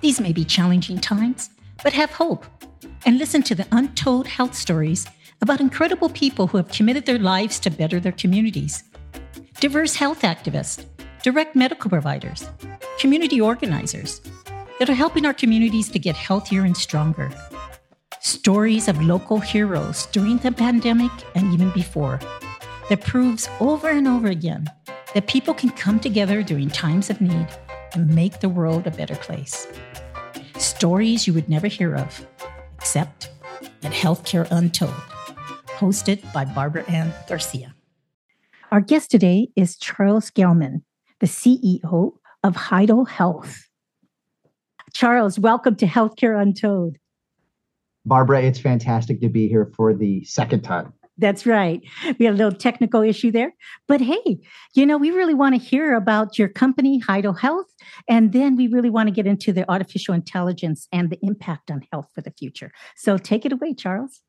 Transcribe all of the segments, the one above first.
These may be challenging times, but have hope and listen to the untold health stories about incredible people who have committed their lives to better their communities. Diverse health activists, direct medical providers, community organizers that are helping our communities to get healthier and stronger. Stories of local heroes during the pandemic and even before that proves over and over again that people can come together during times of need and make the world a better place. Stories you would never hear of, except at Healthcare Untold, hosted by Barbara Ann Garcia. Our guest today is Charles Gellman, the CEO of HiDO Health. Charles, welcome to Healthcare Untold. Barbara, it's fantastic to be here for the second time. That's right. We had a little technical issue there. But hey, you know, we really want to hear about your company, HiDO Health. And then we really want to get into the artificial intelligence and the impact on health for the future. So take it away, Charles.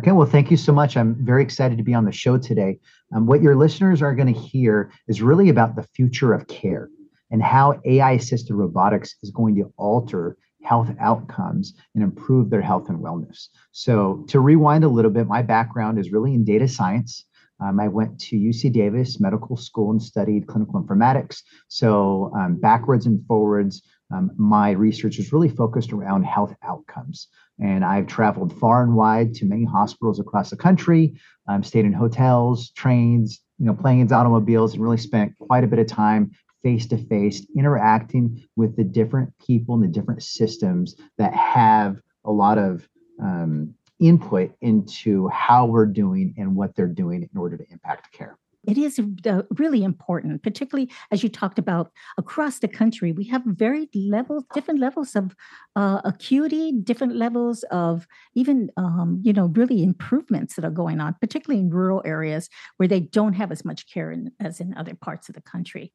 Okay, well, thank you so much. I'm very excited to be on the show today. Um, what your listeners are going to hear is really about the future of care and how AI assisted robotics is going to alter health outcomes and improve their health and wellness. So, to rewind a little bit, my background is really in data science. Um, I went to UC Davis Medical School and studied clinical informatics. So, um, backwards and forwards, um, my research is really focused around health outcomes. And I've traveled far and wide to many hospitals across the country, um, stayed in hotels, trains, you know, planes, automobiles, and really spent quite a bit of time face to face, interacting with the different people and the different systems that have a lot of um, input into how we're doing and what they're doing in order to impact care. It is uh, really important, particularly as you talked about across the country. We have very levels, different levels of uh, acuity, different levels of even, um, you know, really improvements that are going on, particularly in rural areas where they don't have as much care in, as in other parts of the country.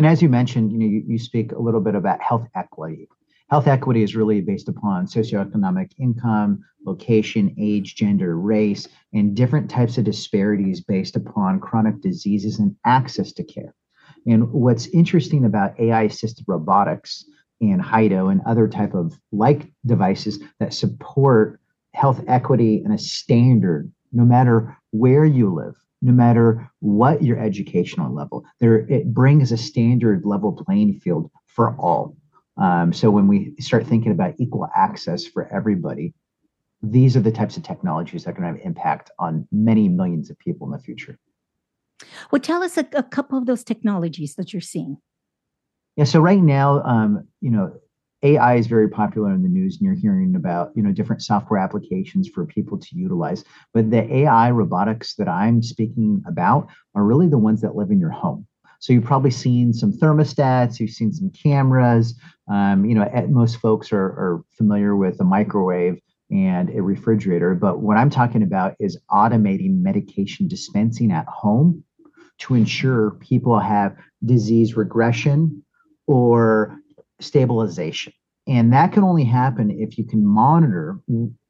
And as you mentioned, you know, you, you speak a little bit about health equity. Health equity is really based upon socioeconomic income, location, age, gender, race, and different types of disparities based upon chronic diseases and access to care. And what's interesting about AI assisted robotics and HiDO and other type of like devices that support health equity and a standard no matter where you live no matter what your educational level. There, it brings a standard level playing field for all. Um, so when we start thinking about equal access for everybody, these are the types of technologies that are going to have impact on many millions of people in the future. Well, tell us a, a couple of those technologies that you're seeing. Yeah, so right now, um, you know, AI is very popular in the news, and you're hearing about you know different software applications for people to utilize. But the AI robotics that I'm speaking about are really the ones that live in your home. So you've probably seen some thermostats, you've seen some cameras. Um, you know, most folks are, are familiar with a microwave and a refrigerator. But what I'm talking about is automating medication dispensing at home to ensure people have disease regression or stabilization. And that can only happen if you can monitor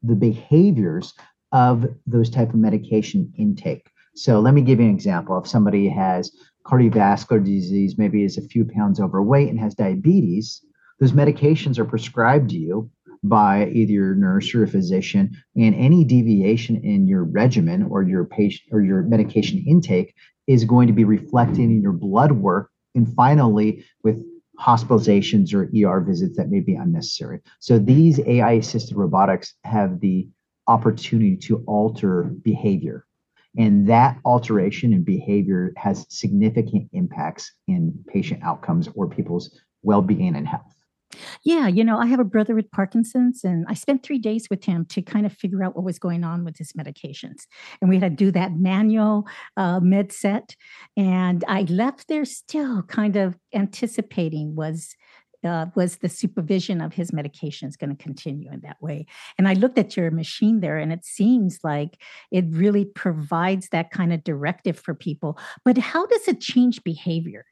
the behaviors of those type of medication intake. So let me give you an example. If somebody has cardiovascular disease, maybe is a few pounds overweight and has diabetes, those medications are prescribed to you by either your nurse or a physician, and any deviation in your regimen or your patient or your medication intake is going to be reflected in your blood work and finally with hospitalizations or ER visits that may be unnecessary. So these AI assisted robotics have the opportunity to alter behavior. And that alteration in behavior has significant impacts in patient outcomes or people's well being and health. Yeah, you know, I have a brother with Parkinson's, and I spent three days with him to kind of figure out what was going on with his medications. And we had to do that manual uh, med set. And I left there still kind of anticipating was uh, was the supervision of his medications going to continue in that way? And I looked at your machine there, and it seems like it really provides that kind of directive for people. But how does it change behavior?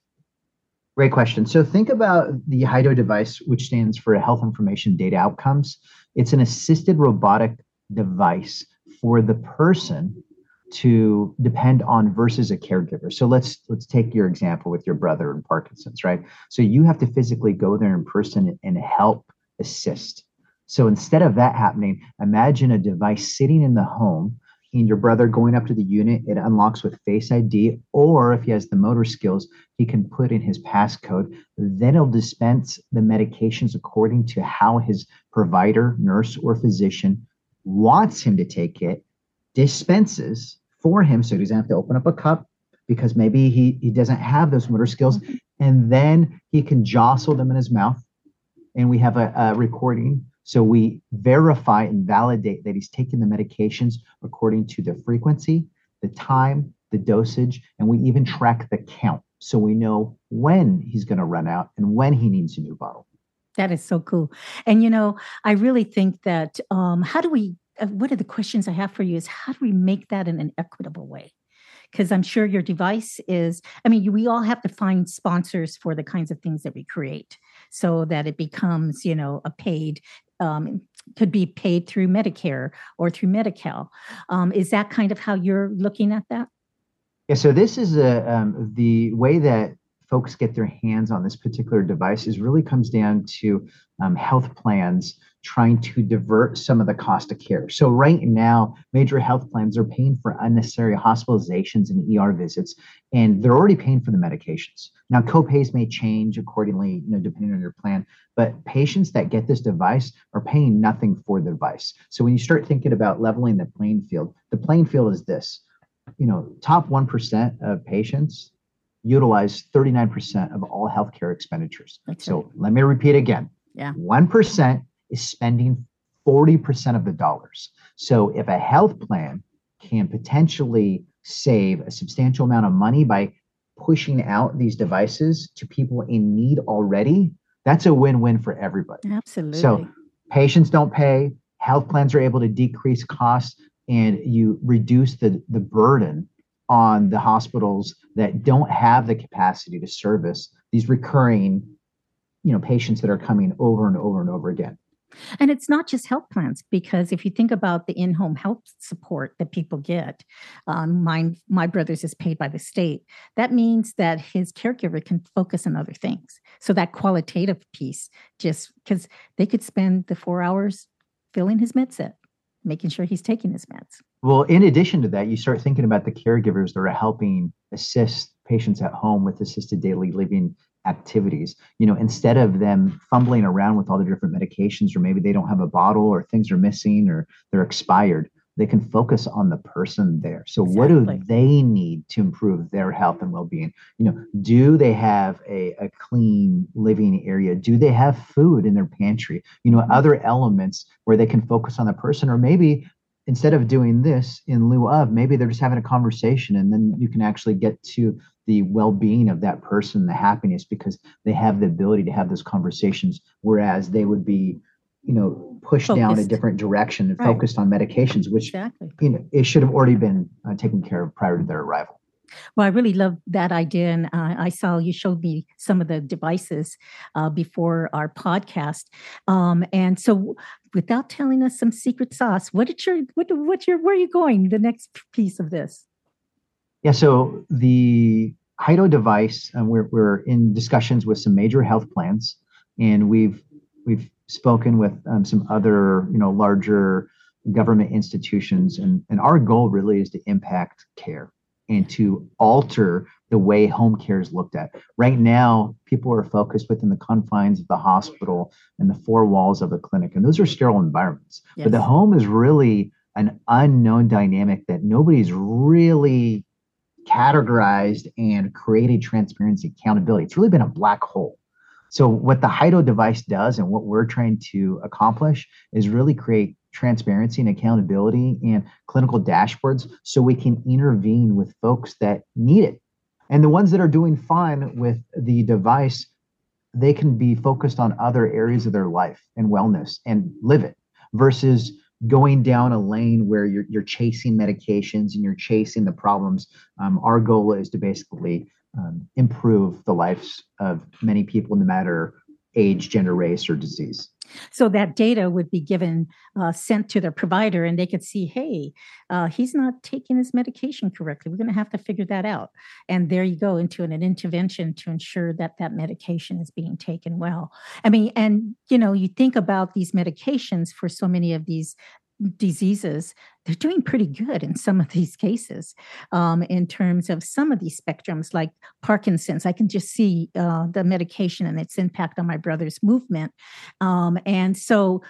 Great question. So think about the HiDO device, which stands for Health Information Data Outcomes. It's an assisted robotic device for the person to depend on versus a caregiver. So let's let's take your example with your brother and Parkinson's, right? So you have to physically go there in person and help assist. So instead of that happening, imagine a device sitting in the home and your brother going up to the unit, it unlocks with Face ID, or if he has the motor skills, he can put in his passcode. Then he'll dispense the medications according to how his provider, nurse, or physician wants him to take it, dispenses for him so he doesn't have to open up a cup because maybe he, he doesn't have those motor skills. Mm-hmm. And then he can jostle them in his mouth. And we have a, a recording so we verify and validate that he's taking the medications according to the frequency, the time, the dosage, and we even track the count. So we know when he's going to run out and when he needs a new bottle. That is so cool. And, you know, I really think that um, how do we, uh, one of the questions I have for you is how do we make that in an equitable way? because I'm sure your device is, I mean, we all have to find sponsors for the kinds of things that we create so that it becomes, you know, a paid um, could be paid through Medicare or through Medi-Cal. Um, is that kind of how you're looking at that? Yeah. So this is a um, the way that folks get their hands on this particular device is really comes down to um, health plans trying to divert some of the cost of care. So right now, major health plans are paying for unnecessary hospitalizations and ER visits, and they're already paying for the medications. Now, copays may change accordingly, you know, depending on your plan, but patients that get this device are paying nothing for the device. So when you start thinking about leveling the playing field, the playing field is this. You know, top 1% of patients utilize 39% of all healthcare expenditures. So let me repeat again. Yeah. 1% is spending 40% of the dollars. So if a health plan can potentially save a substantial amount of money by pushing out these devices to people in need already, that's a win-win for everybody. Absolutely. So patients don't pay, health plans are able to decrease costs and you reduce the the burden on the hospitals that don't have the capacity to service these recurring you know patients that are coming over and over and over again and it's not just health plans because if you think about the in-home health support that people get, um, my my brother's is paid by the state. That means that his caregiver can focus on other things. So that qualitative piece, just because they could spend the four hours filling his med set, making sure he's taking his meds. Well, in addition to that, you start thinking about the caregivers that are helping assist patients at home with assisted daily living activities. You know instead of them fumbling around with all the different medications or maybe they don't have a bottle or things are missing or they're expired they can focus on the person there. So exactly. what do they need to improve their health and well-being? You know do they have a, a clean living area? Do they have food in their pantry? You know other elements where they can focus on the person or maybe instead of doing this in lieu of maybe they're just having a conversation and then you can actually get to the well-being of that person the happiness because they have the ability to have those conversations whereas they would be you know pushed focused. down a different direction and right. focused on medications which exactly. you know it should have already been uh, taken care of prior to their arrival well, I really love that idea. And uh, I saw you showed me some of the devices uh, before our podcast. Um, and so, without telling us some secret sauce, what did your, what, what's your, where are you going? The next piece of this? Yeah. So, the HIDO device, um, we're, we're in discussions with some major health plans, and we've we've spoken with um, some other you know larger government institutions, and and our goal really is to impact care and to alter the way home care is looked at. Right now, people are focused within the confines of the hospital and the four walls of a clinic, and those are sterile environments. Yes. But the home is really an unknown dynamic that nobody's really categorized and created transparency, accountability. It's really been a black hole. So, what the HIDO device does and what we're trying to accomplish is really create transparency and accountability and clinical dashboards so we can intervene with folks that need it. And the ones that are doing fine with the device, they can be focused on other areas of their life and wellness and live it versus going down a lane where you're, you're chasing medications and you're chasing the problems. Um, our goal is to basically um, improve the lives of many people, no matter age, gender, race, or disease. So that data would be given, uh, sent to their provider, and they could see, hey, uh, he's not taking his medication correctly. We're going to have to figure that out. And there you go into an, an intervention to ensure that that medication is being taken well. I mean, and you know, you think about these medications for so many of these diseases, they're doing pretty good in some of these cases um, in terms of some of these spectrums, like Parkinson's. I can just see uh, the medication and its impact on my brother's movement. Um, and so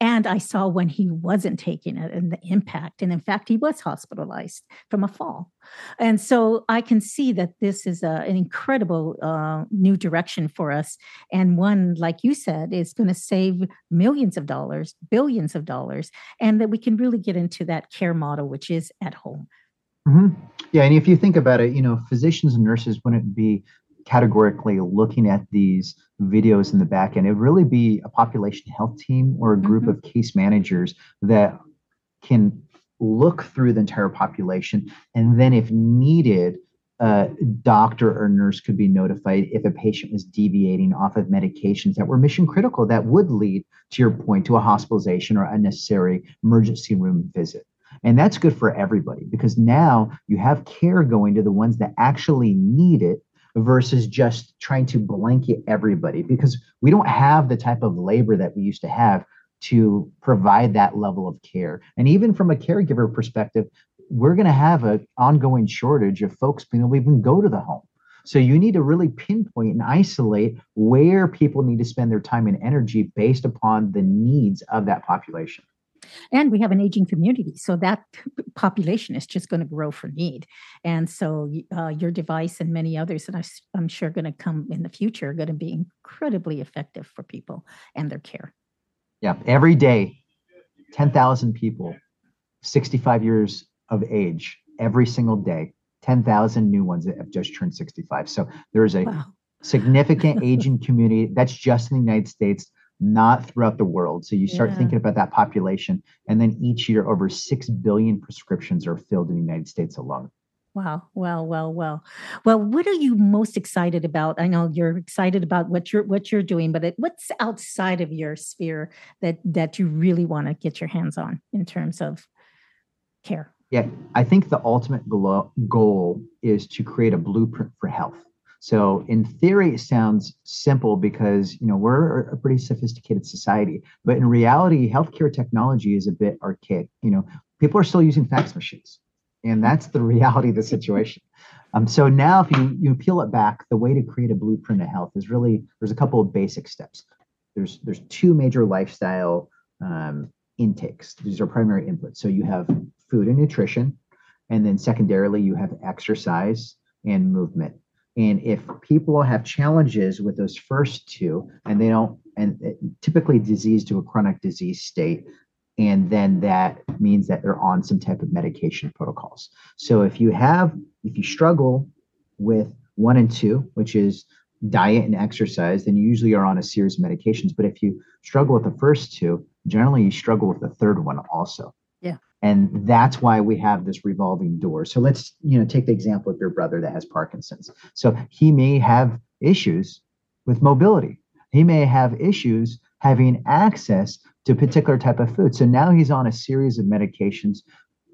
and I saw when he wasn't taking it and the impact. And in fact, he was hospitalized from a fall. And so I can see that this is a, an incredible uh, new direction for us. And one, like you said, is going to save millions of dollars, billions of dollars, and that we can really get into that care model, which is at home. Mm-hmm. Yeah. And if you think about it, you know, physicians and nurses wouldn't be categorically looking at these videos in the back end. It would really be a population health team or a group mm-hmm. of case managers that can look through the entire population and then if needed a doctor or nurse could be notified if a patient was deviating off of medications that were mission critical that would lead to your point to a hospitalization or unnecessary emergency room visit and that's good for everybody because now you have care going to the ones that actually need it versus just trying to blanket everybody because we don't have the type of labor that we used to have to provide that level of care. And even from a caregiver perspective, we're going to have an ongoing shortage of folks being able to even go to the home. So you need to really pinpoint and isolate where people need to spend their time and energy based upon the needs of that population. And we have an aging community. So that population is just going to grow for need. And so uh, your device and many others that I, am sure going to come in the future are going to be incredibly effective for people and their care. Yeah. Every day, 10,000 people, 65 years of age, every single day, 10,000 new ones that have just turned 65. So there's a wow. significant aging community that's just in the United States not throughout the world. So you start yeah. thinking about that population, and then each year over 6 billion prescriptions are filled in the United States alone. Wow. Well, well, well. Well, what are you most excited about? I know you're excited about what you're what you're doing, but it, what's outside of your sphere that that you really want to get your hands on in terms of care? Yeah, I think the ultimate goal is to create a blueprint for health. So in theory, it sounds simple because you know we're a pretty sophisticated society, but in reality, healthcare technology is a bit archaic. You know, people are still using fax machines, and that's the reality of the situation. Um, so now, if you you peel it back, the way to create a blueprint of health is really there's a couple of basic steps. There's there's two major lifestyle um, intakes. These are primary inputs. So you have food and nutrition, and then secondarily you have exercise and movement. And if people have challenges with those first two, and they don't, and uh, typically disease to a chronic disease state, and then that means that they're on some type of medication protocols. So if you have, if you struggle with one and two, which is diet and exercise, then you usually are on a series of medications. But if you struggle with the first two, generally you struggle with the third one also and that's why we have this revolving door. So let's you know take the example of your brother that has parkinson's. So he may have issues with mobility. He may have issues having access to particular type of food. So now he's on a series of medications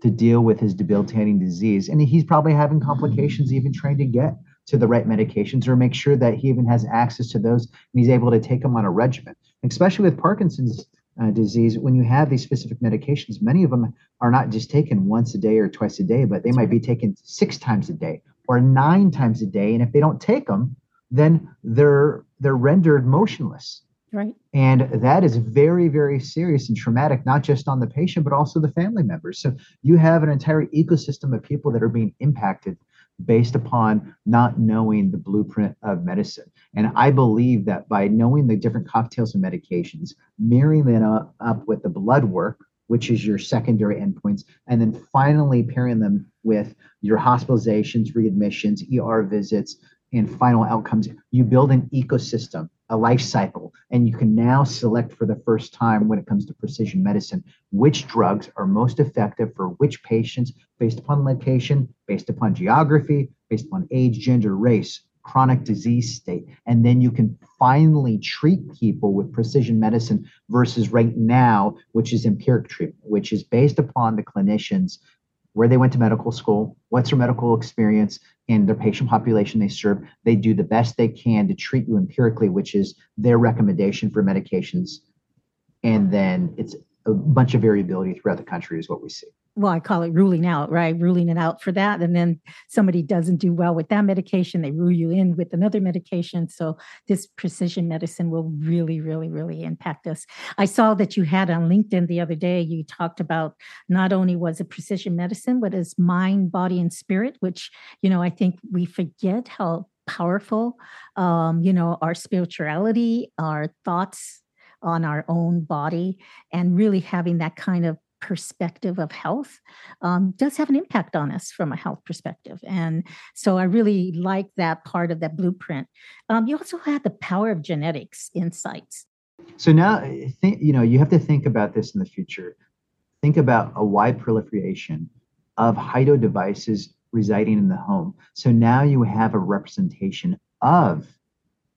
to deal with his debilitating disease. And he's probably having complications even trying to get to the right medications or make sure that he even has access to those and he's able to take them on a regimen. Especially with parkinson's uh, disease, when you have these specific medications, many of them are not just taken once a day or twice a day, but they might be taken six times a day or nine times a day. And if they don't take them, then they're they're rendered motionless. Right. And that is very, very serious and traumatic, not just on the patient, but also the family members. So you have an entire ecosystem of people that are being impacted based upon not knowing the blueprint of medicine. And I believe that by knowing the different cocktails of medications, marrying them up, up with the blood work, which is your secondary endpoints, and then finally pairing them with your hospitalizations, readmissions, ER visits, and final outcomes, you build an ecosystem a life cycle. And you can now select for the first time when it comes to precision medicine which drugs are most effective for which patients based upon location, based upon geography, based upon age, gender, race, chronic disease state. And then you can finally treat people with precision medicine versus right now, which is empiric treatment, which is based upon the clinicians where they went to medical school, what's their medical experience, and their patient population they serve. They do the best they can to treat you empirically, which is their recommendation for medications. And then it's a bunch of variability throughout the country, is what we see well, I call it ruling out, right? Ruling it out for that. And then somebody doesn't do well with that medication, they rule you in with another medication. So this precision medicine will really, really, really impact us. I saw that you had on LinkedIn the other day, you talked about not only was it precision medicine, but as mind, body, and spirit, which, you know, I think we forget how powerful, um, you know, our spirituality, our thoughts on our own body, and really having that kind of perspective of health um, does have an impact on us from a health perspective. And so I really like that part of that blueprint. Um, you also had the power of genetics insights. So now, think, you know, you have to think about this in the future. Think about a wide proliferation of HIDO devices residing in the home. So now you have a representation of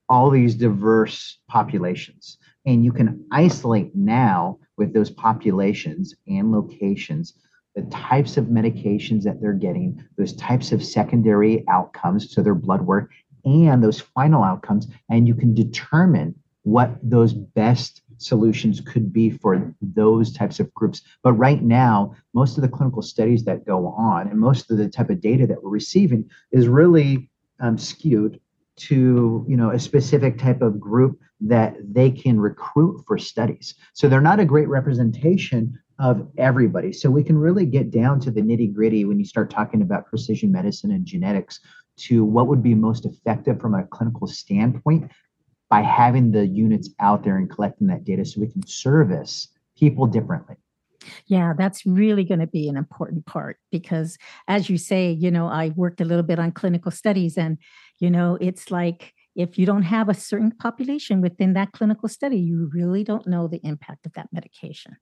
all these diverse populations. And you can isolate now with those populations and locations the types of medications that they're getting, those types of secondary outcomes, to their blood work, and those final outcomes. And you can determine what those best solutions could be for those types of groups. But right now, most of the clinical studies that go on and most of the type of data that we're receiving is really um, skewed to you know a specific type of group that they can recruit for studies. So they're not a great representation of everybody. So we can really get down to the nitty gritty when you start talking about precision medicine and genetics to what would be most effective from a clinical standpoint by having the units out there and collecting that data so we can service people differently yeah, that's really going to be an important part because, as you say, you know, I worked a little bit on clinical studies, and, you know, it's like if you don't have a certain population within that clinical study, you really don't know the impact of that medication.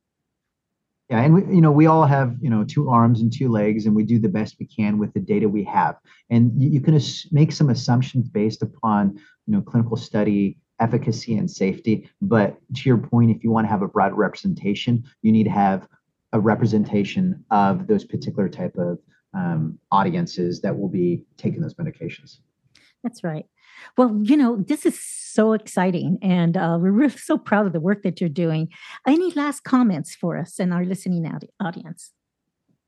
Yeah, and we, you know, we all have you know two arms and two legs, and we do the best we can with the data we have. And you, you can make some assumptions based upon you know clinical study efficacy and safety. But to your point, if you want to have a broad representation, you need to have a representation of those particular type of um, audiences that will be taking those medications. That's right. Well, you know, this is so exciting, and uh, we're so proud of the work that you're doing. Any last comments for us and our listening audience?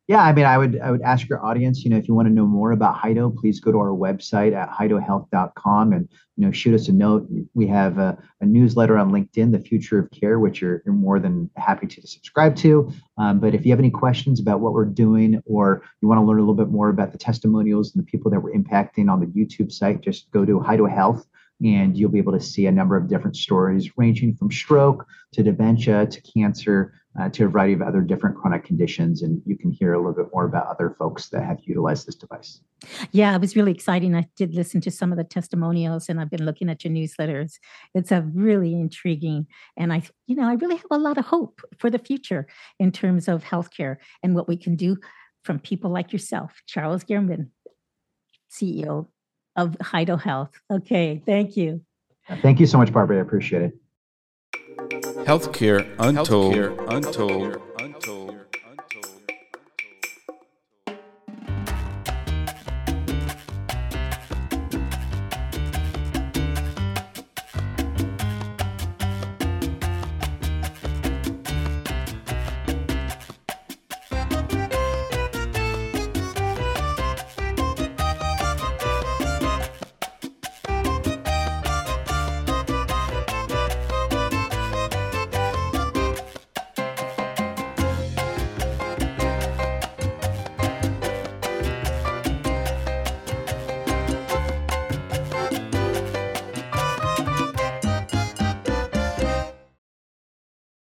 Yeah, I mean, I would I would ask your audience, you know, if you want to know more about HIDO, please go to our website at hidohealth.com and you know shoot us a note. We have a, a newsletter on LinkedIn, The Future of Care, which you're, you're more than happy to subscribe to. Um, but if you have any questions about what we're doing, or you want to learn a little bit more about the testimonials and the people that we're impacting on the YouTube site, just go to HIDO Health and you'll be able to see a number of different stories ranging from stroke to dementia to cancer uh, to a variety of other different chronic conditions. And you can hear a little bit more about other folks that have utilized this device. Yeah, it was really exciting. I did listen to some of the testimonials and I've been looking at your newsletters. It's a really intriguing and I, you know, I really have a lot of hope for the future in terms of healthcare and what we can do from people like yourself, Charles Gellman, CEO of HIDO Health. Okay, thank you. Thank you so much, Barbara. I appreciate it. Healthcare Untold. Healthcare Untold.